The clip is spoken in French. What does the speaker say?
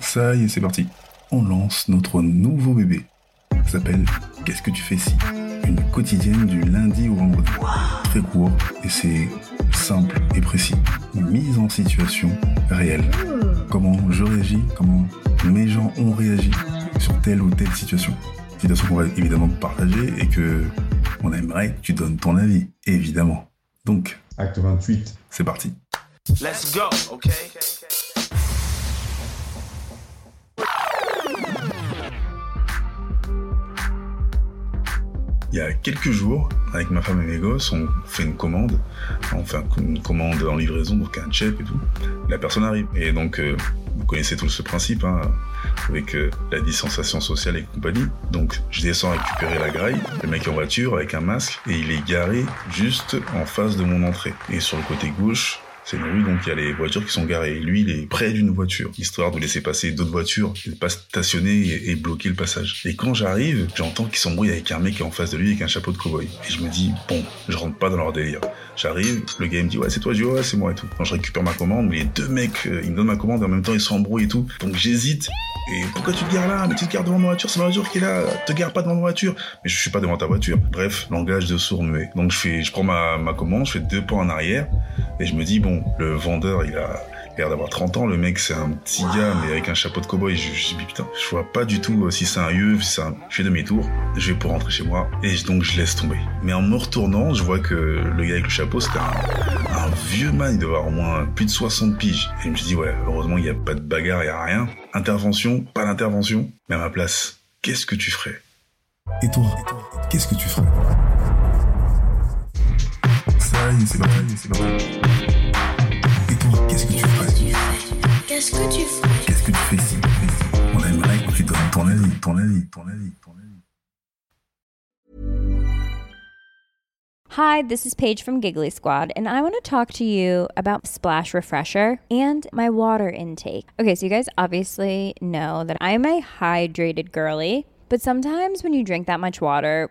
Ça y est, c'est parti. On lance notre nouveau bébé. Ça s'appelle Qu'est-ce que tu fais si? Une quotidienne du lundi au vendredi. Très court et c'est simple et précis. Mise en situation réelle. Comment je réagis, comment mes gens ont réagi sur telle ou telle situation? Situation qu'on va évidemment partager et que on aimerait que tu donnes ton avis, évidemment. Donc, Acte 28. c'est parti. Let's go, okay? Il y a quelques jours, avec ma femme et mes gosses, on fait une commande. On fait un- une commande en livraison, donc un chip et tout. La personne arrive. Et donc, euh, vous connaissez tout ce principe, hein, avec euh, la distanciation sociale et compagnie. Donc, je descends récupérer la graille. Le mec est en voiture avec un masque et il est garé juste en face de mon entrée. Et sur le côté gauche, c'est une rue, donc il y a les voitures qui sont garées. Lui, il est près d'une voiture, histoire de laisser passer d'autres voitures, de pas stationner et, et bloquer le passage. Et quand j'arrive, j'entends qu'il s'embrouille avec un mec qui est en face de lui avec un chapeau de cow-boy. Et je me dis, bon, je rentre pas dans leur délire. J'arrive, le gars il me dit, ouais, c'est toi, je dis, ouais, c'est moi et tout. Quand je récupère ma commande, les deux mecs, euh, ils me donnent ma commande et en même temps ils s'embrouillent et tout. Donc j'hésite. Et pourquoi tu te gares là? Mais tu te gares devant ma voiture, c'est ma voiture qui est là. Te gare pas devant ma voiture. Mais je suis pas devant ta voiture. Bref, langage de sourd muet. Donc je fais, je prends ma, ma commande, je fais deux pas en arrière et je me dis bon, le vendeur il a l'air d'avoir 30 ans, le mec c'est un petit gars mais avec un chapeau de cowboy. Je, je dis putain, je vois pas du tout euh, si c'est un yeux, si c'est un. Je fais demi-tour, je vais pour rentrer chez moi et donc je laisse tomber. Mais en me retournant, je vois que le gars avec le chapeau c'était un, vieux man, il devait avoir au moins plus de 60 piges. Et je me dit ouais, heureusement il y a pas de bagarre, il y a rien. Intervention, pas d'intervention. Mais à ma place, qu'est-ce que tu ferais? Et toi, qu'est-ce que tu ferais? C'est parti, c'est parti. Et toi, qu'est-ce que tu ferais Qu'est-ce que tu fais Qu'est-ce que tu fais ici On aimerait que tu donnes ton avis, ton avis, ton avis, ton avis. Hi, this is Paige from Giggly Squad, and I want to talk to you about Splash Refresher and my water intake. Okay, so you guys obviously know that I'm a hydrated girly, but sometimes when you drink that much water,